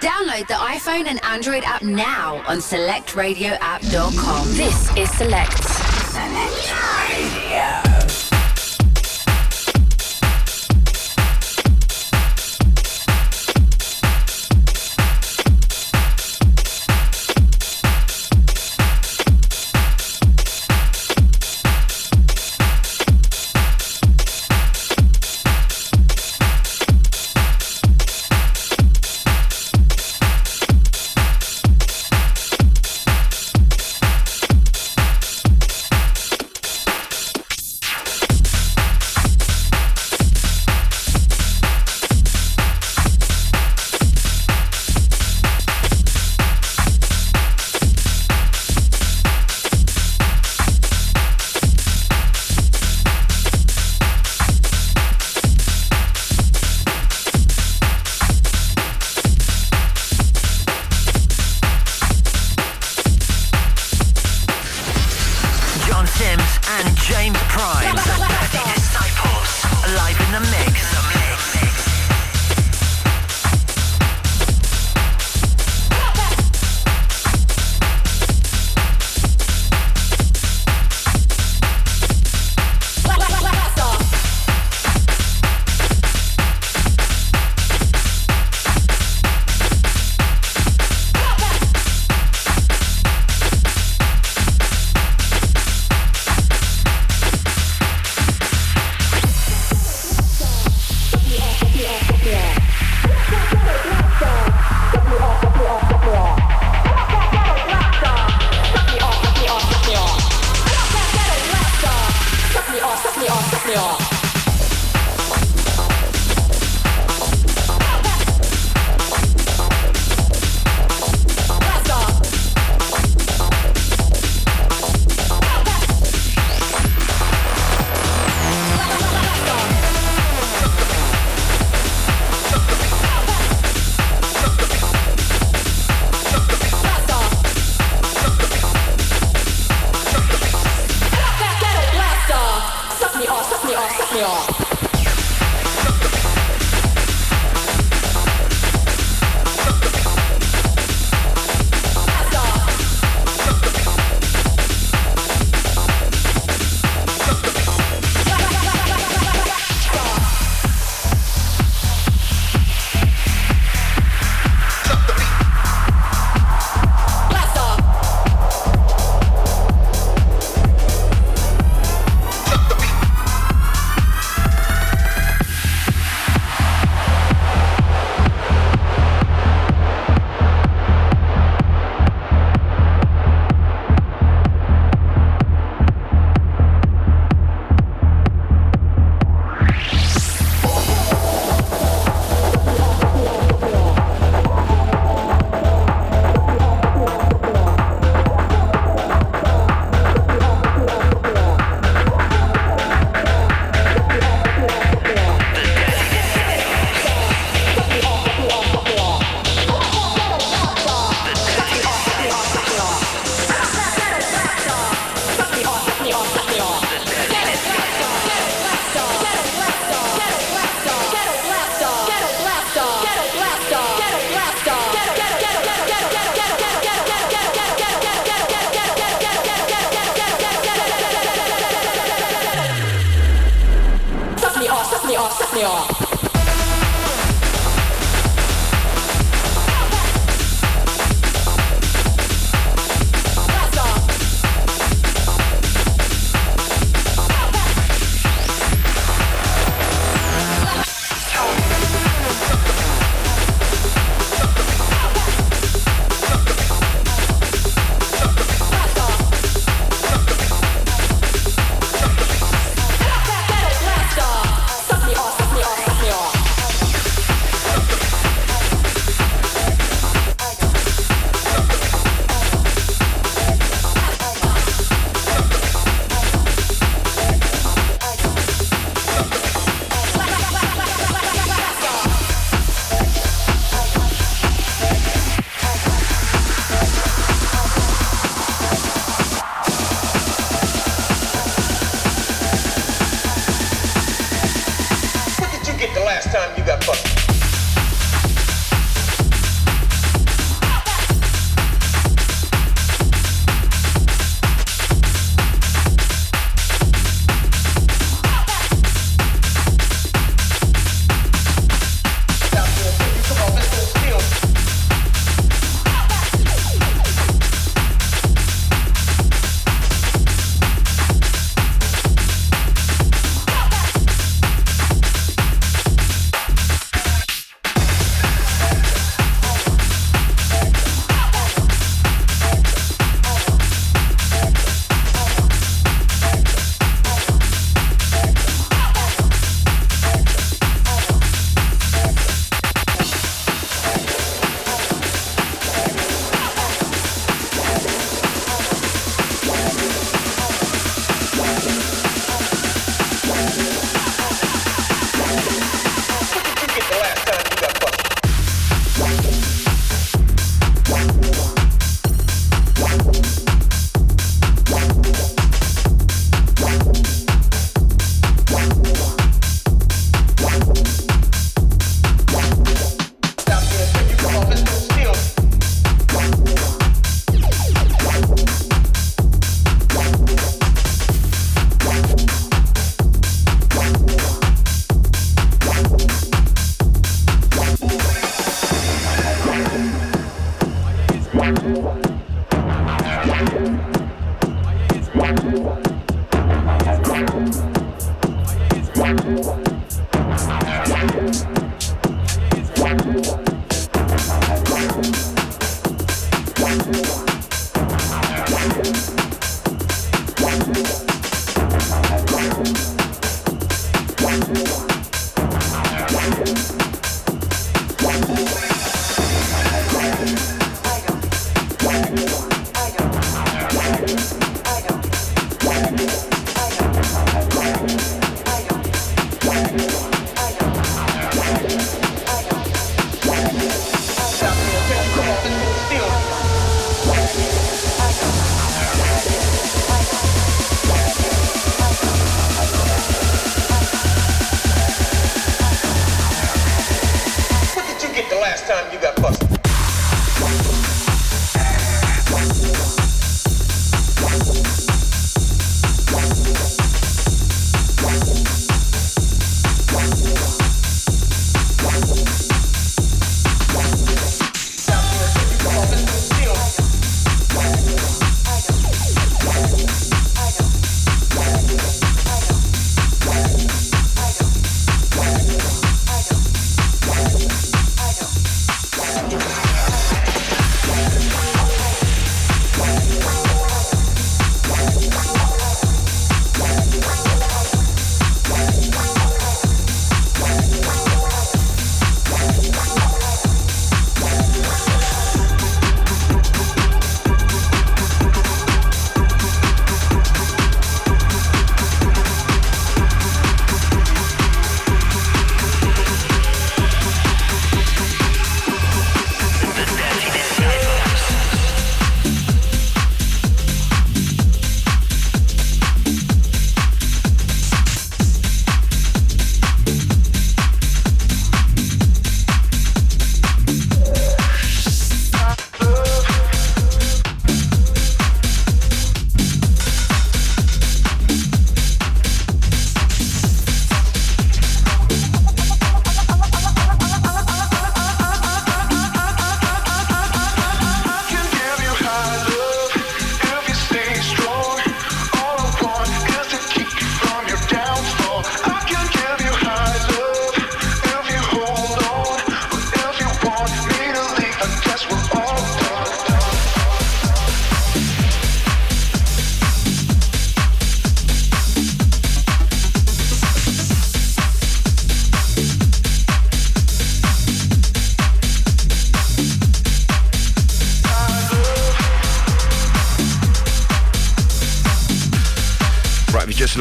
Download the iPhone and Android app now on selectradioapp.com. This is Select. Select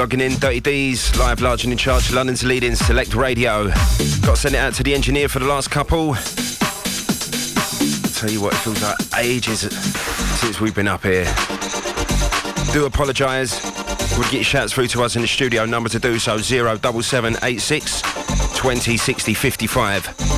logging in. Dirty D's, live, large and in charge. London's leading select radio. Got to send it out to the engineer for the last couple. Tell you what, it feels like ages since we've been up here. Do apologise. We'll get your shouts through to us in the studio. Number to do so 07786 2060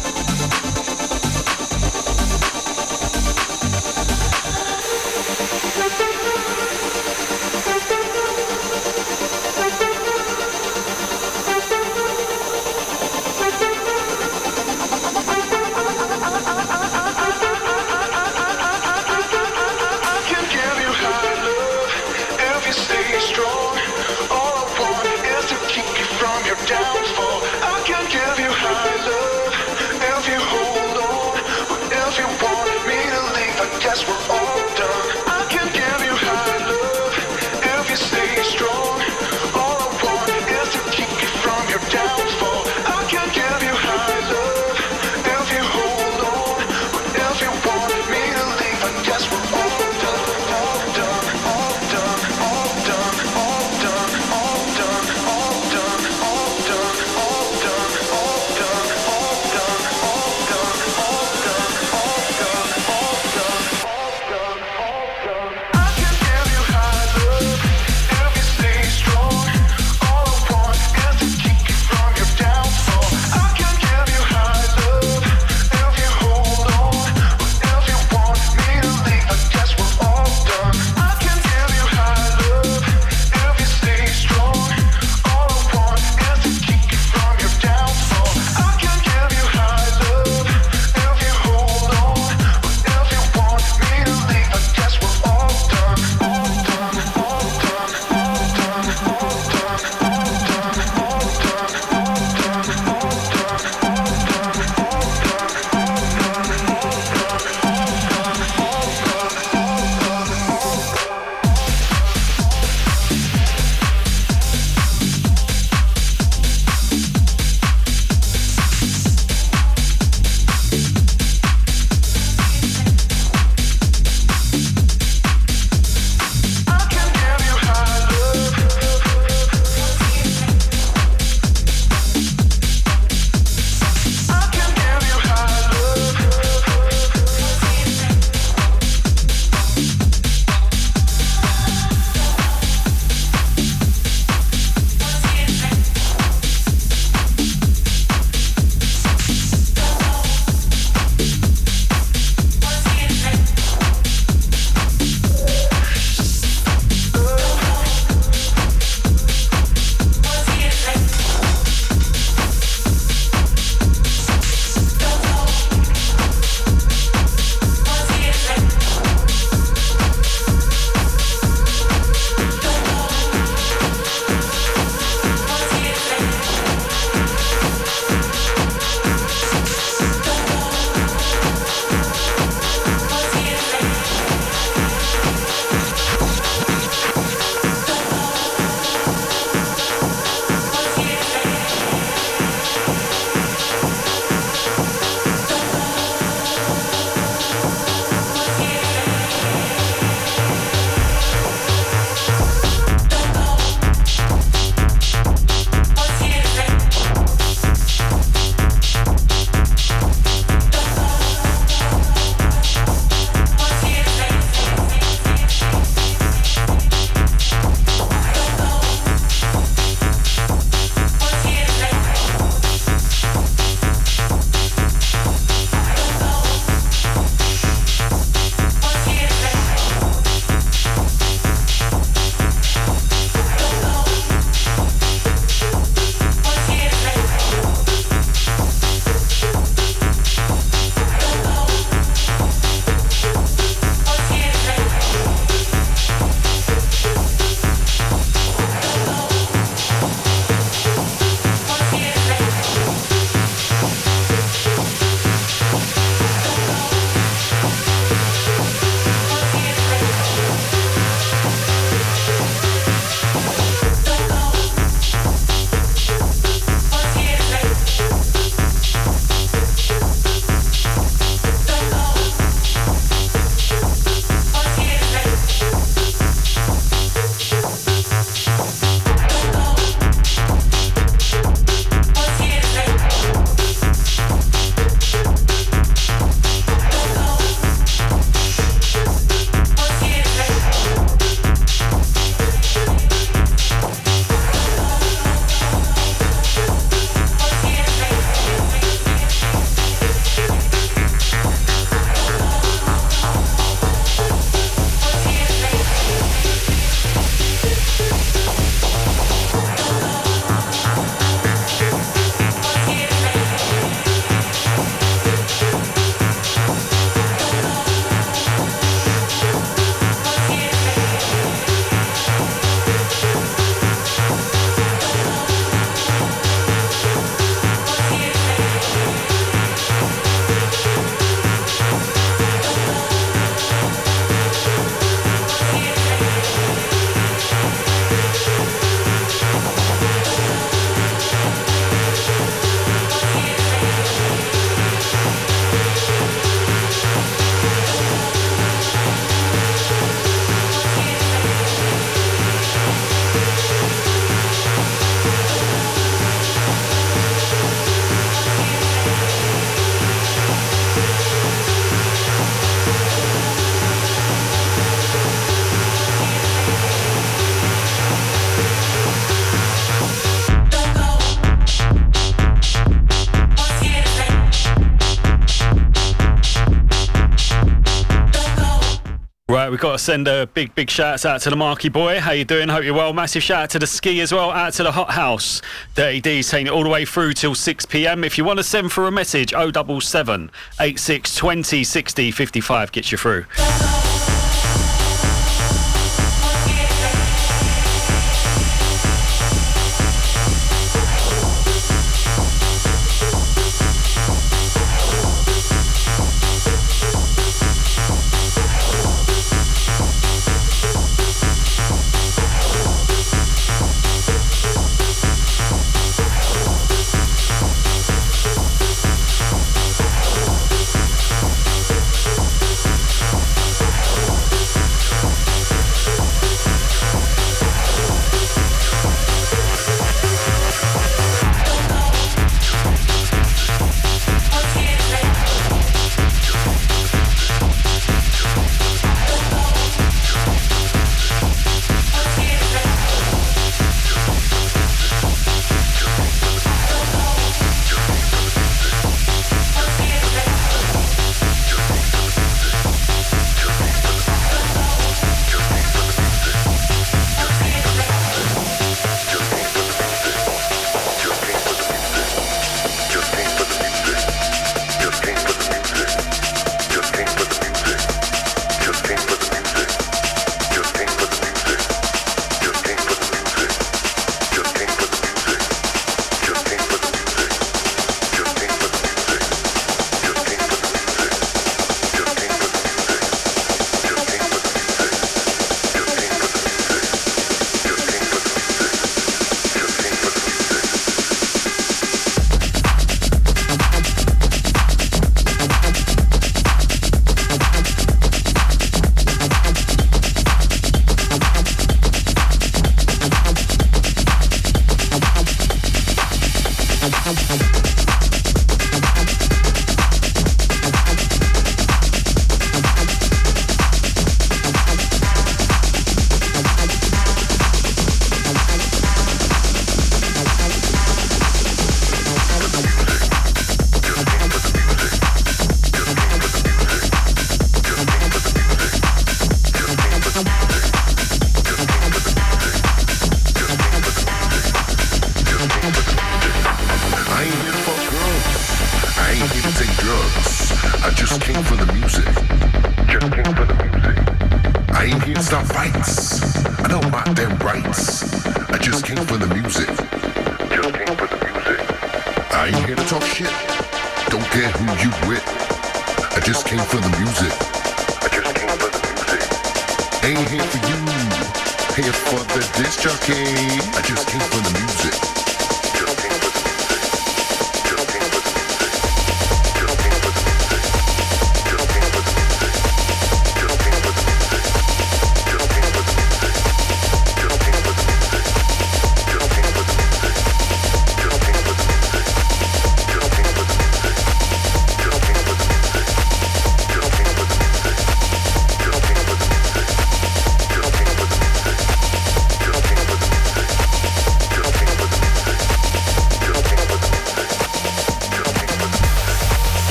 send a big, big shout out to the Marky Boy. How you doing? Hope you're well. Massive shout out to the Ski as well. Out to the Hot House. Dirty D saying it all the way through till 6 p.m. If you want to send for a message, 077 86 20 60 55 gets you through.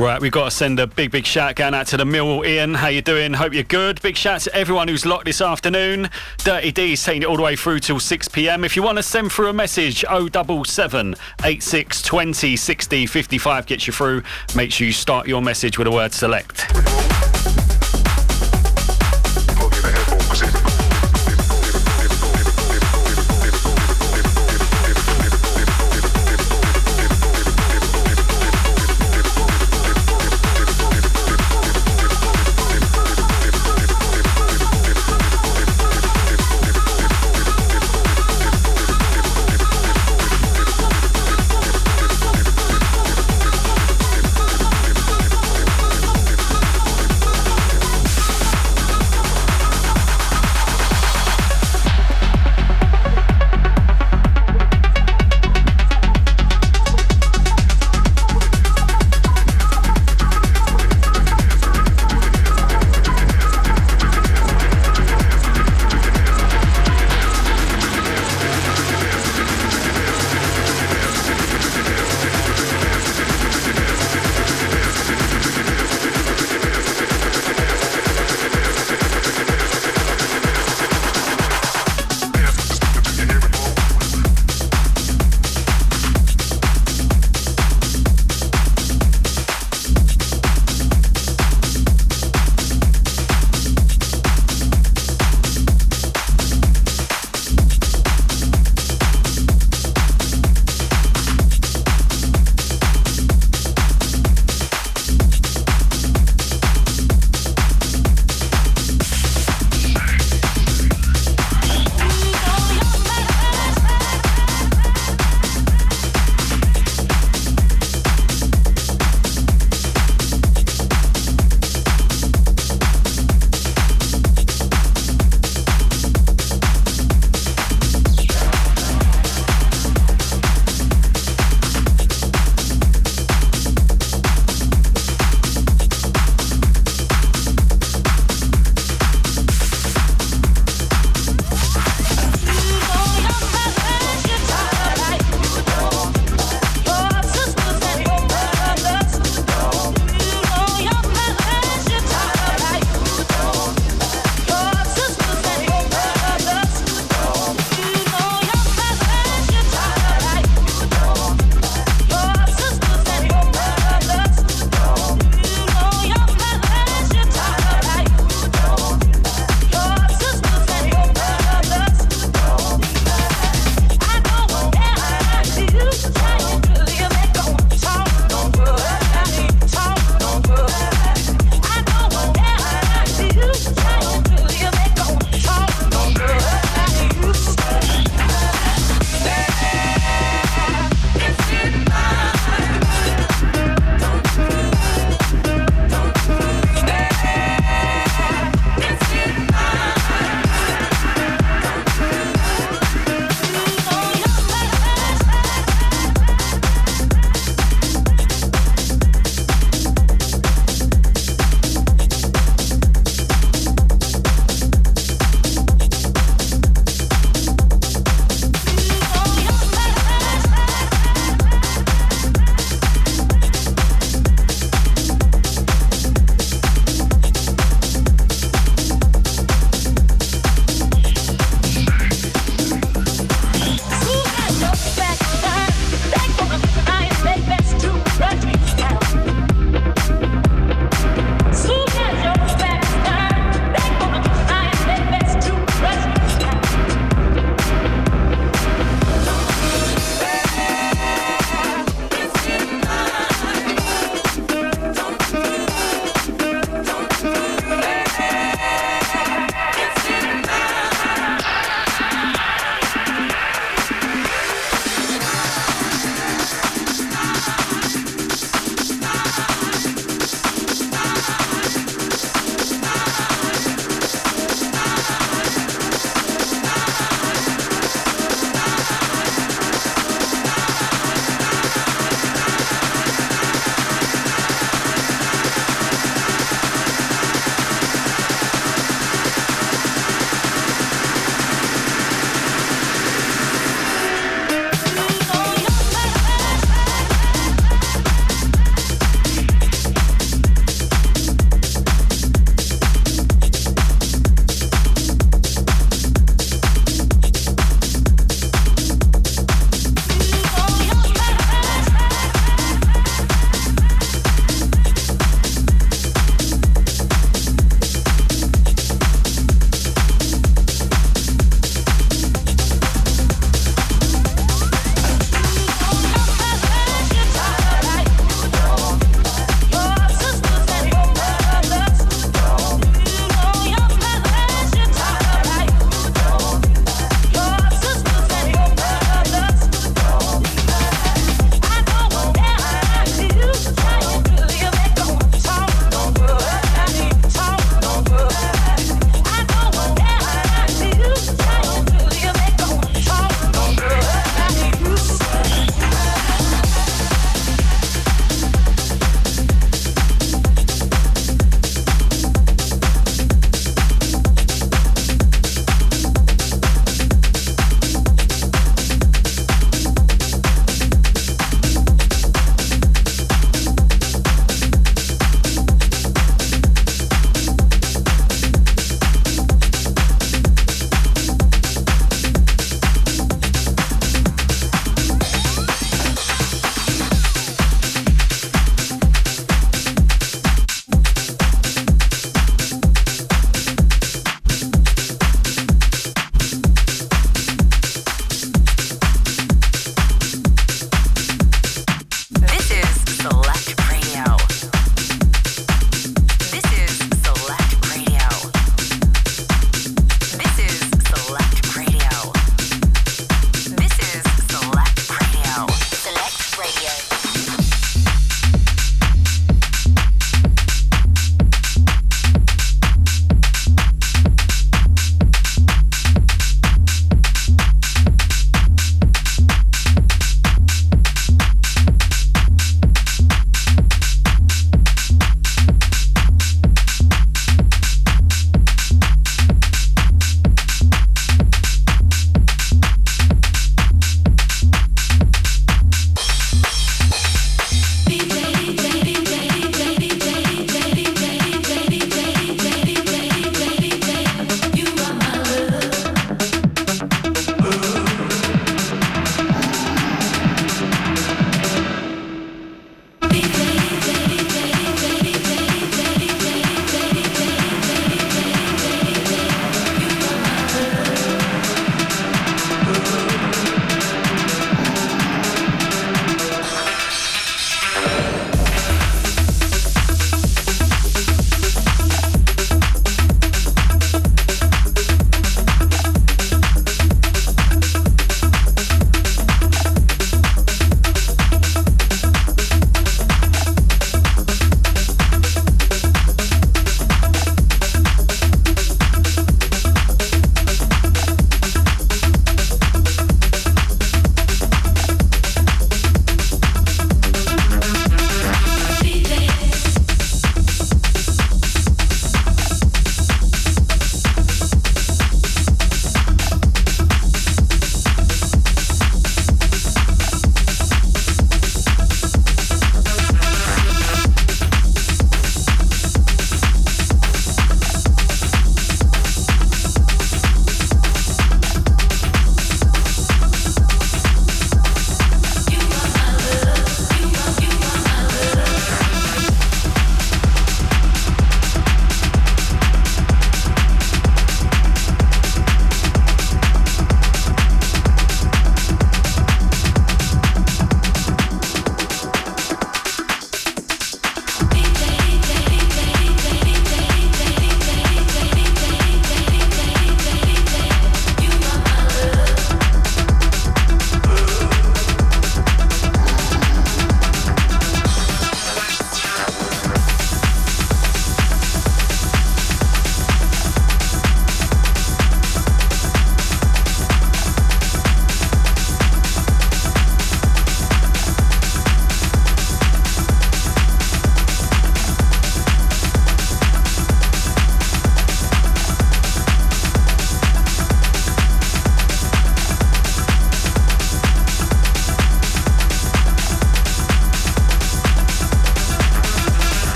Right, we've got to send a big, big shout going out to the Mill. Ian, how you doing? Hope you're good. Big shout to everyone who's locked this afternoon. Dirty D's taking it all the way through till 6 p.m. If you want to send through a message, 077 86 20 60 55 gets you through. Make sure you start your message with the word select.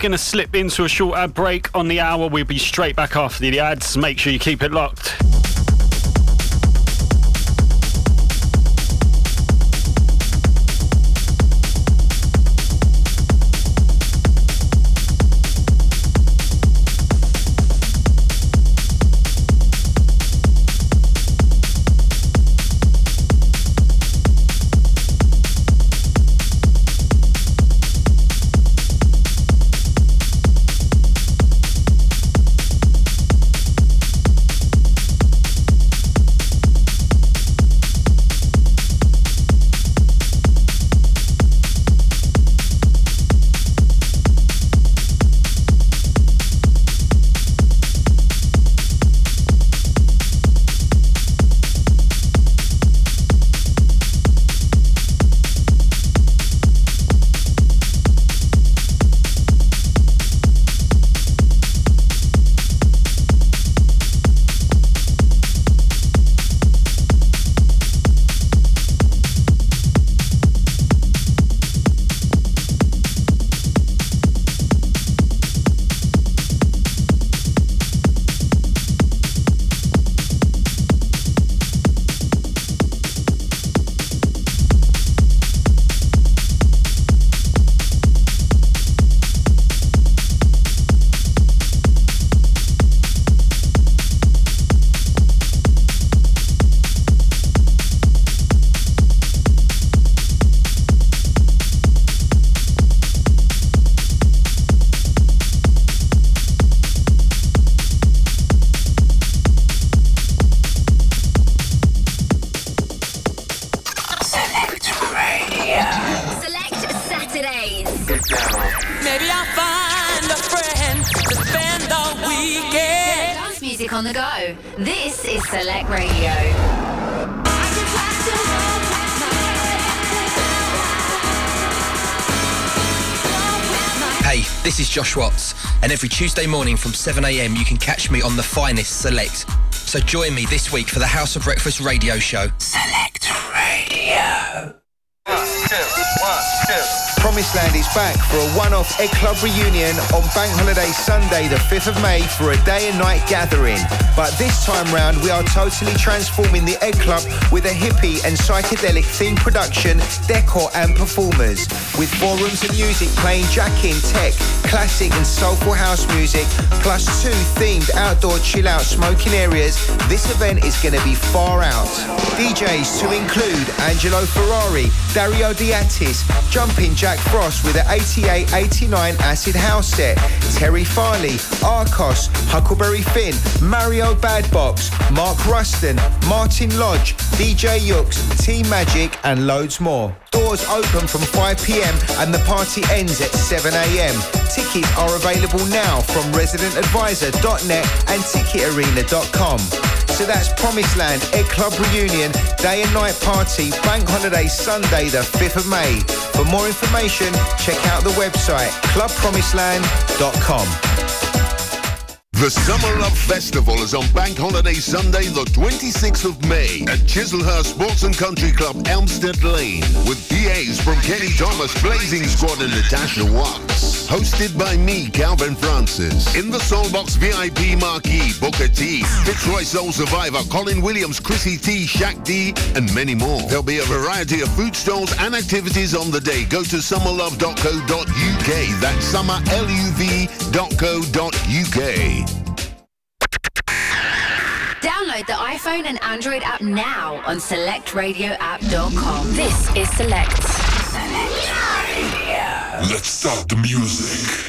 Going to slip into a short ad break on the hour. We'll be straight back after the ads. Make sure you keep it locked. And every Tuesday morning from 7am you can catch me on the finest Select. So join me this week for the House of Breakfast radio show. Select Radio. One, two, one, two. Promised Land is back for a one-off Egg Club reunion on Bank Holiday Sunday, the 5th of May, for a day and night gathering. But this time round, we are totally transforming the Egg Club with a hippie and psychedelic themed production, decor and performers. With ballrooms and music playing jack-in, tech, classic and soulful house music, plus two themed outdoor chill-out smoking areas, this event is going to be far out. DJs to include Angelo Ferrari, Dario D'Attis, Jumping Jack Frost with an 88-89 acid house set, Terry Farley, Arcos, Huckleberry Finn, Mario Badbox, Mark Ruston, Martin Lodge, DJ Yooks, T Magic and loads more. Doors open from 5pm and the party ends at 7am. Tickets are available now from residentadvisor.net and ticketarena.com. So that's Promised Land Egg Club Reunion, day and night party, bank holiday Sunday the 5th of May. For more information, check out the website clubpromiseland.com. The Summer Love Festival is on Bank Holiday Sunday, the 26th of May at Chislehurst Sports and Country Club, Elmstead Lane, with PAs from Kenny Thomas, Blazing Squad and Natasha Watts. Hosted by me, Calvin Francis. In the Soulbox VIP marquee, Booker T, Fitzroy Soul Survivor, Colin Williams, Chrissy T, Shaq D, and many more. There'll be a variety of food stalls and activities on the day. Go to summerluv.co.uk. That's summerluv.co.uk. Download the iPhone and Android app now on selectradioapp.com. This is Select. Let's start the music.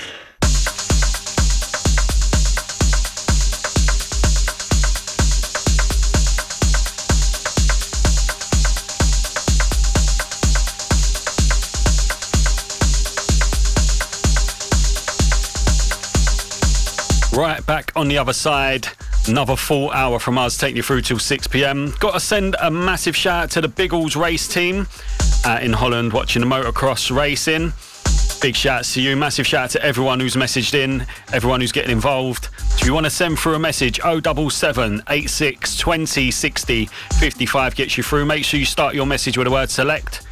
Right, back on the other side. Another full hour from us taking you through till 6 pm. Got to send a massive shout out to the Biggles race team uh, in Holland watching the motocross racing. Big shout out to you. Massive shout out to everyone who's messaged in, everyone who's getting involved. If you want to send through a message, 077 86 20 60 55 gets you through. Make sure you start your message with the word select.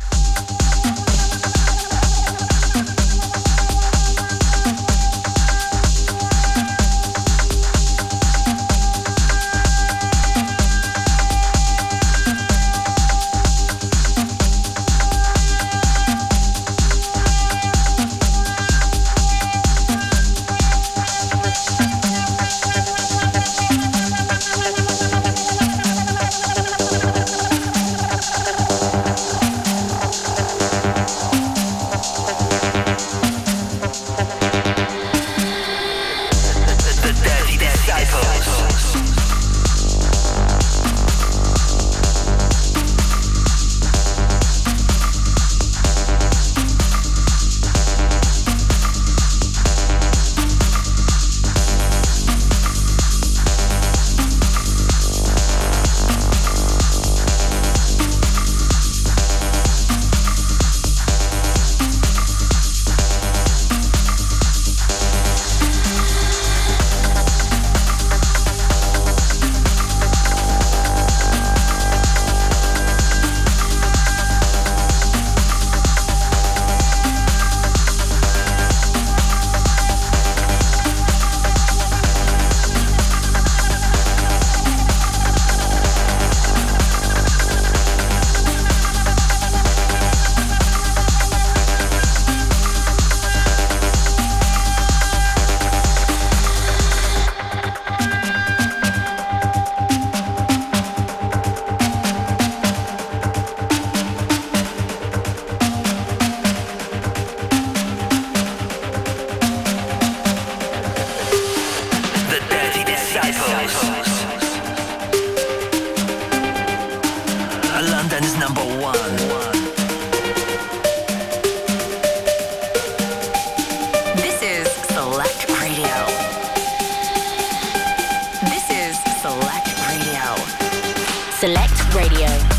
Select Radio.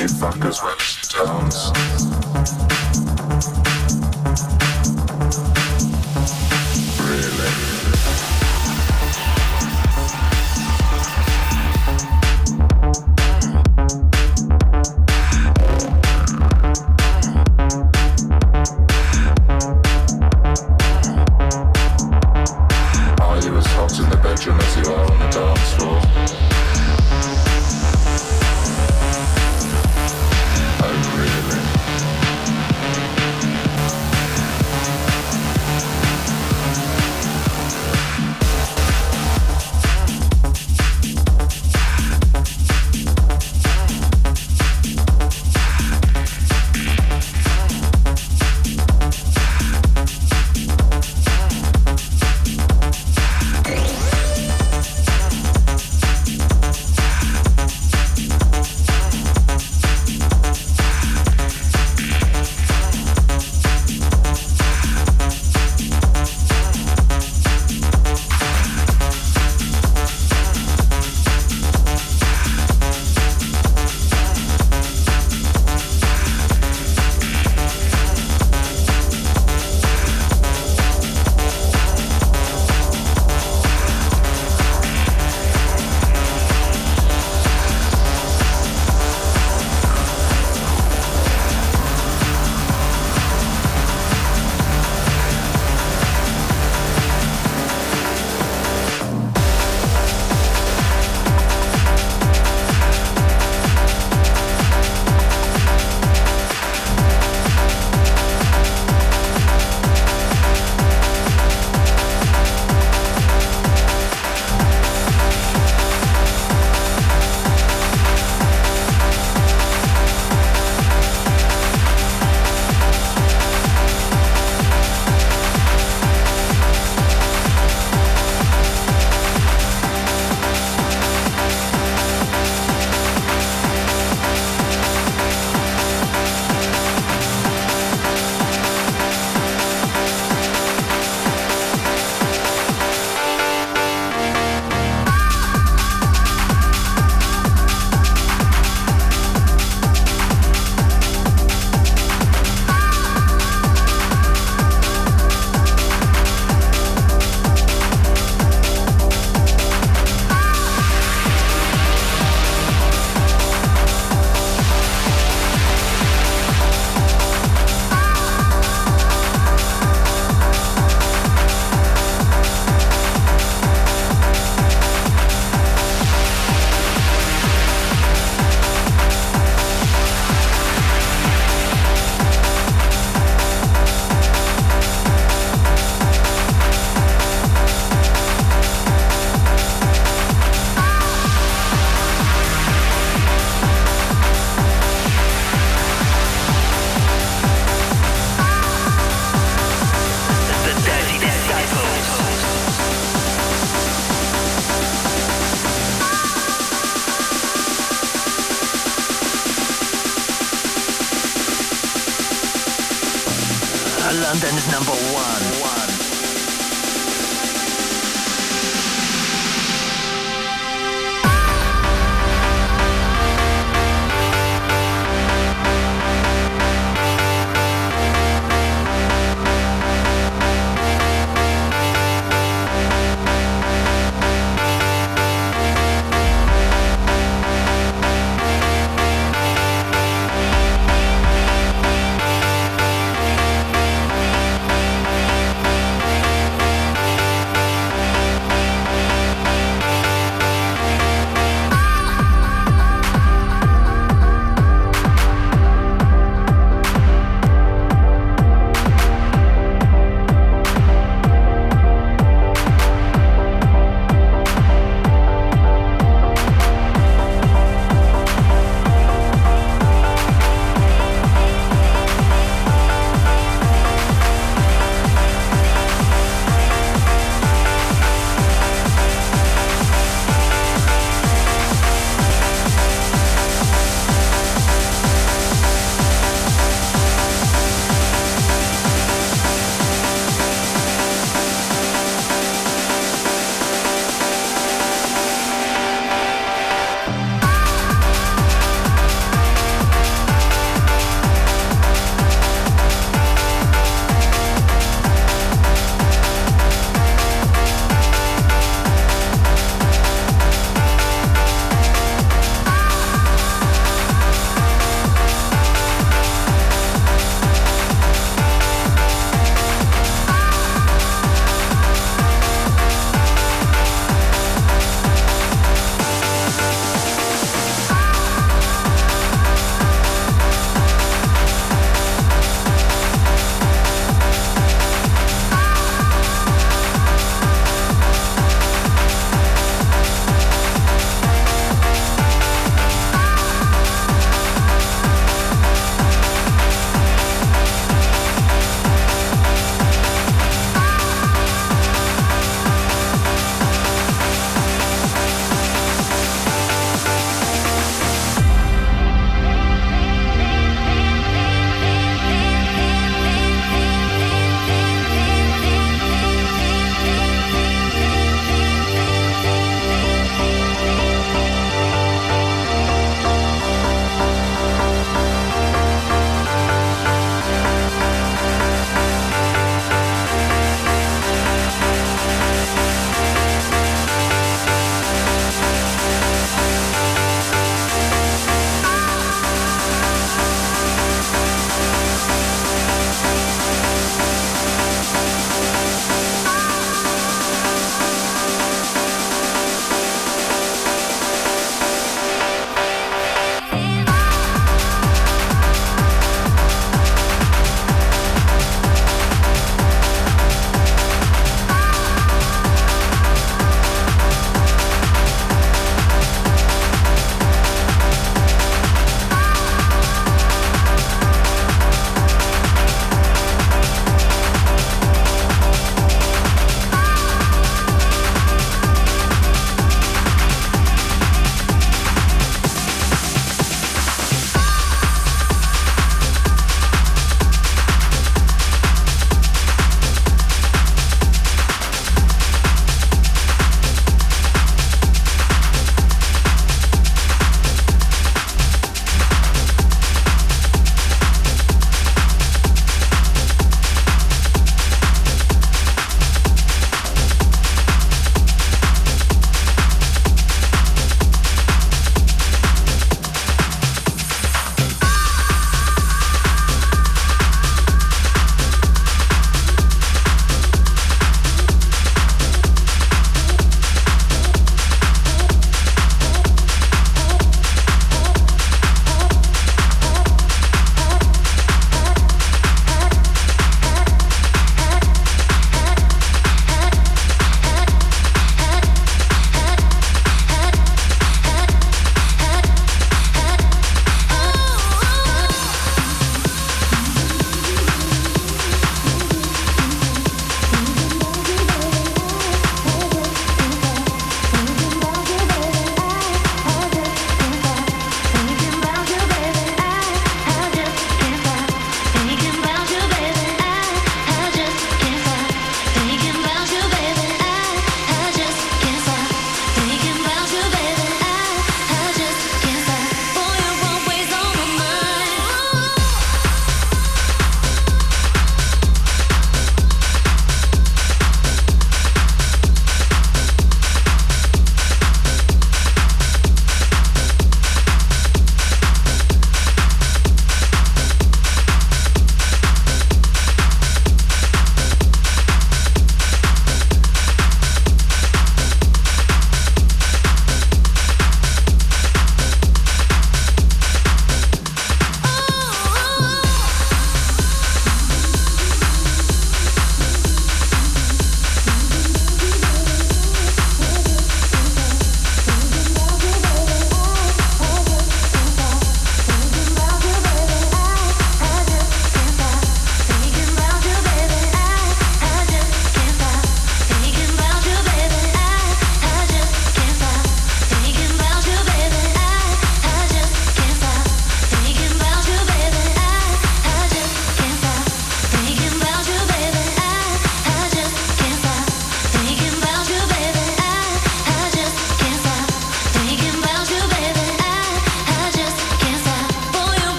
Do you fuck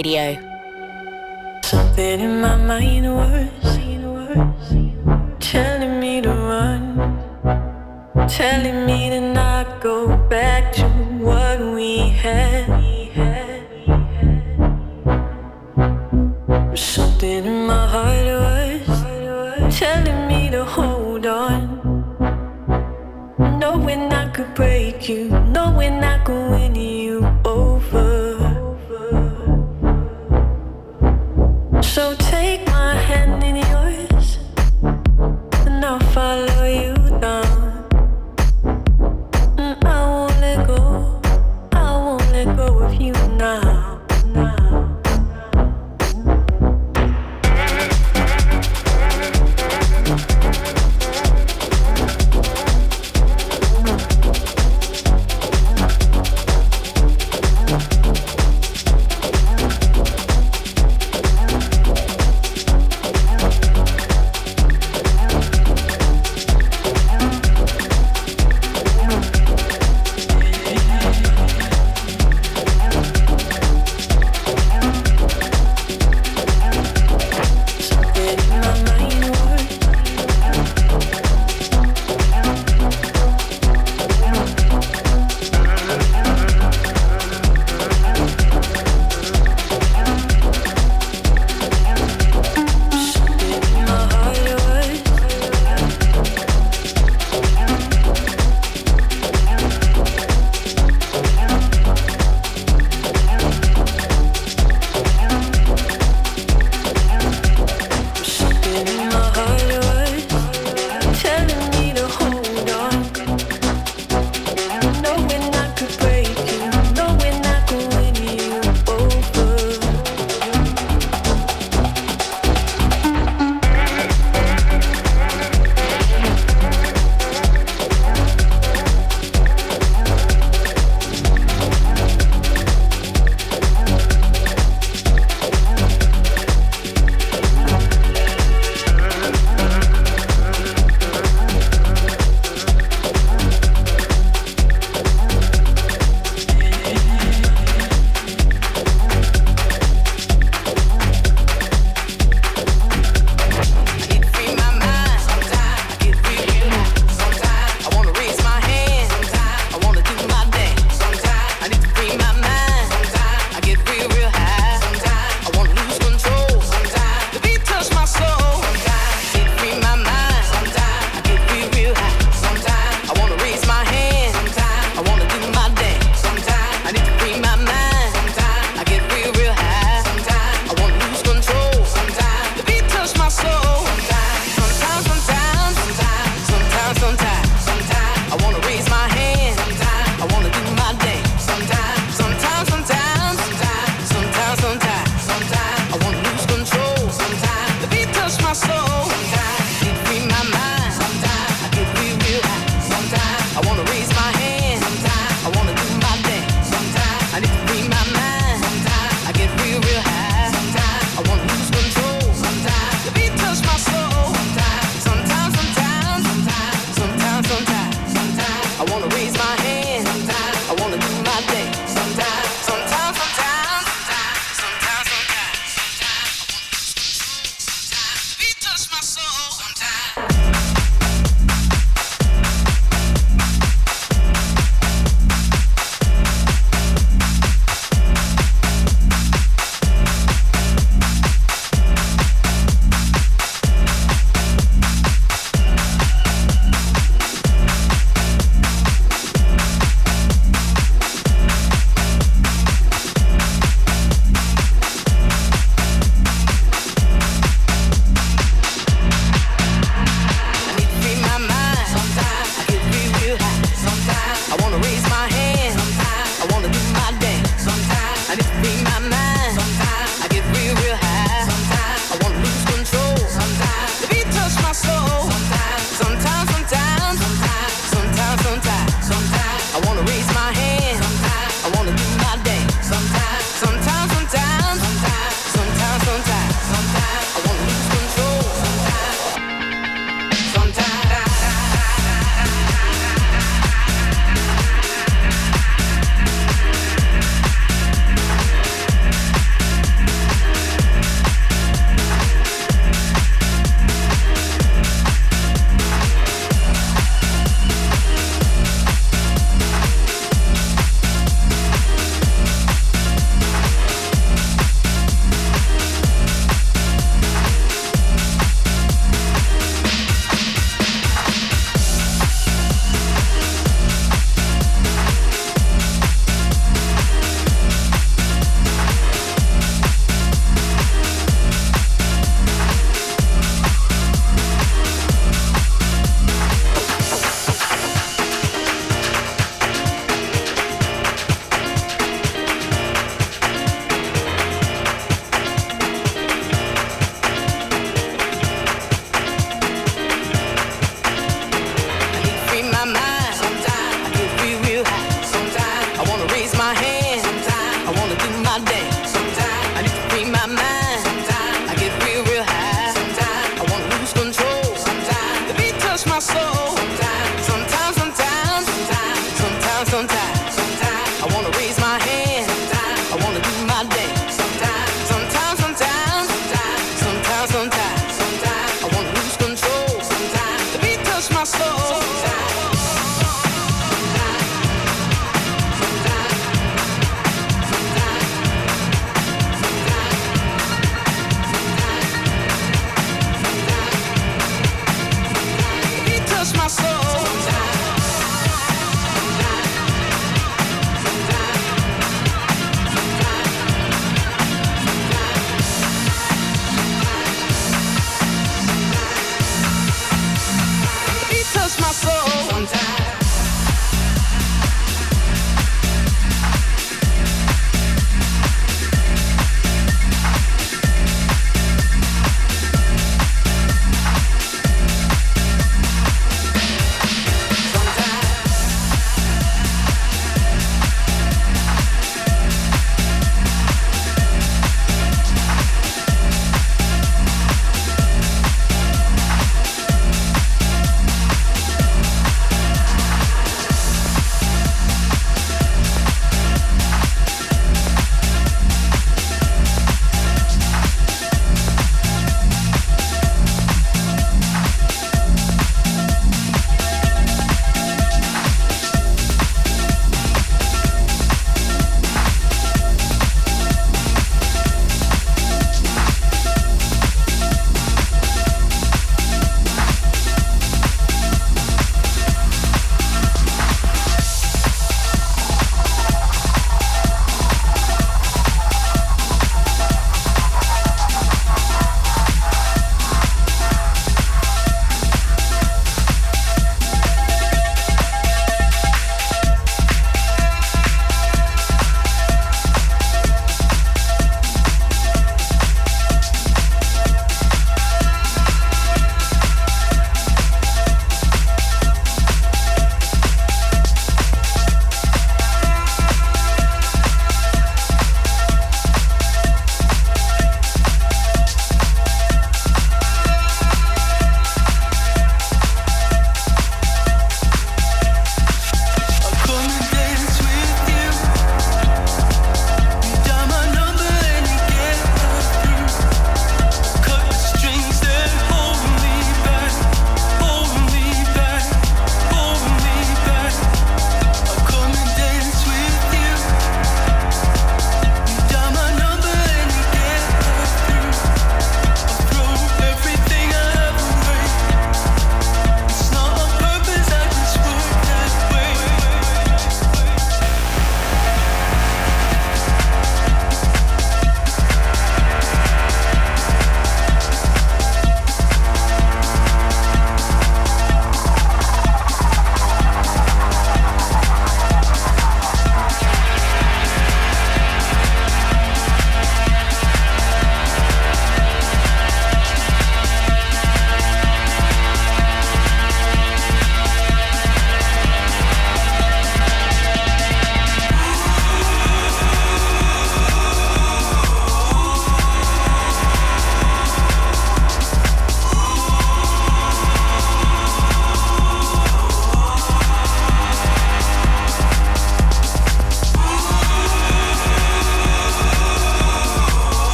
Radio.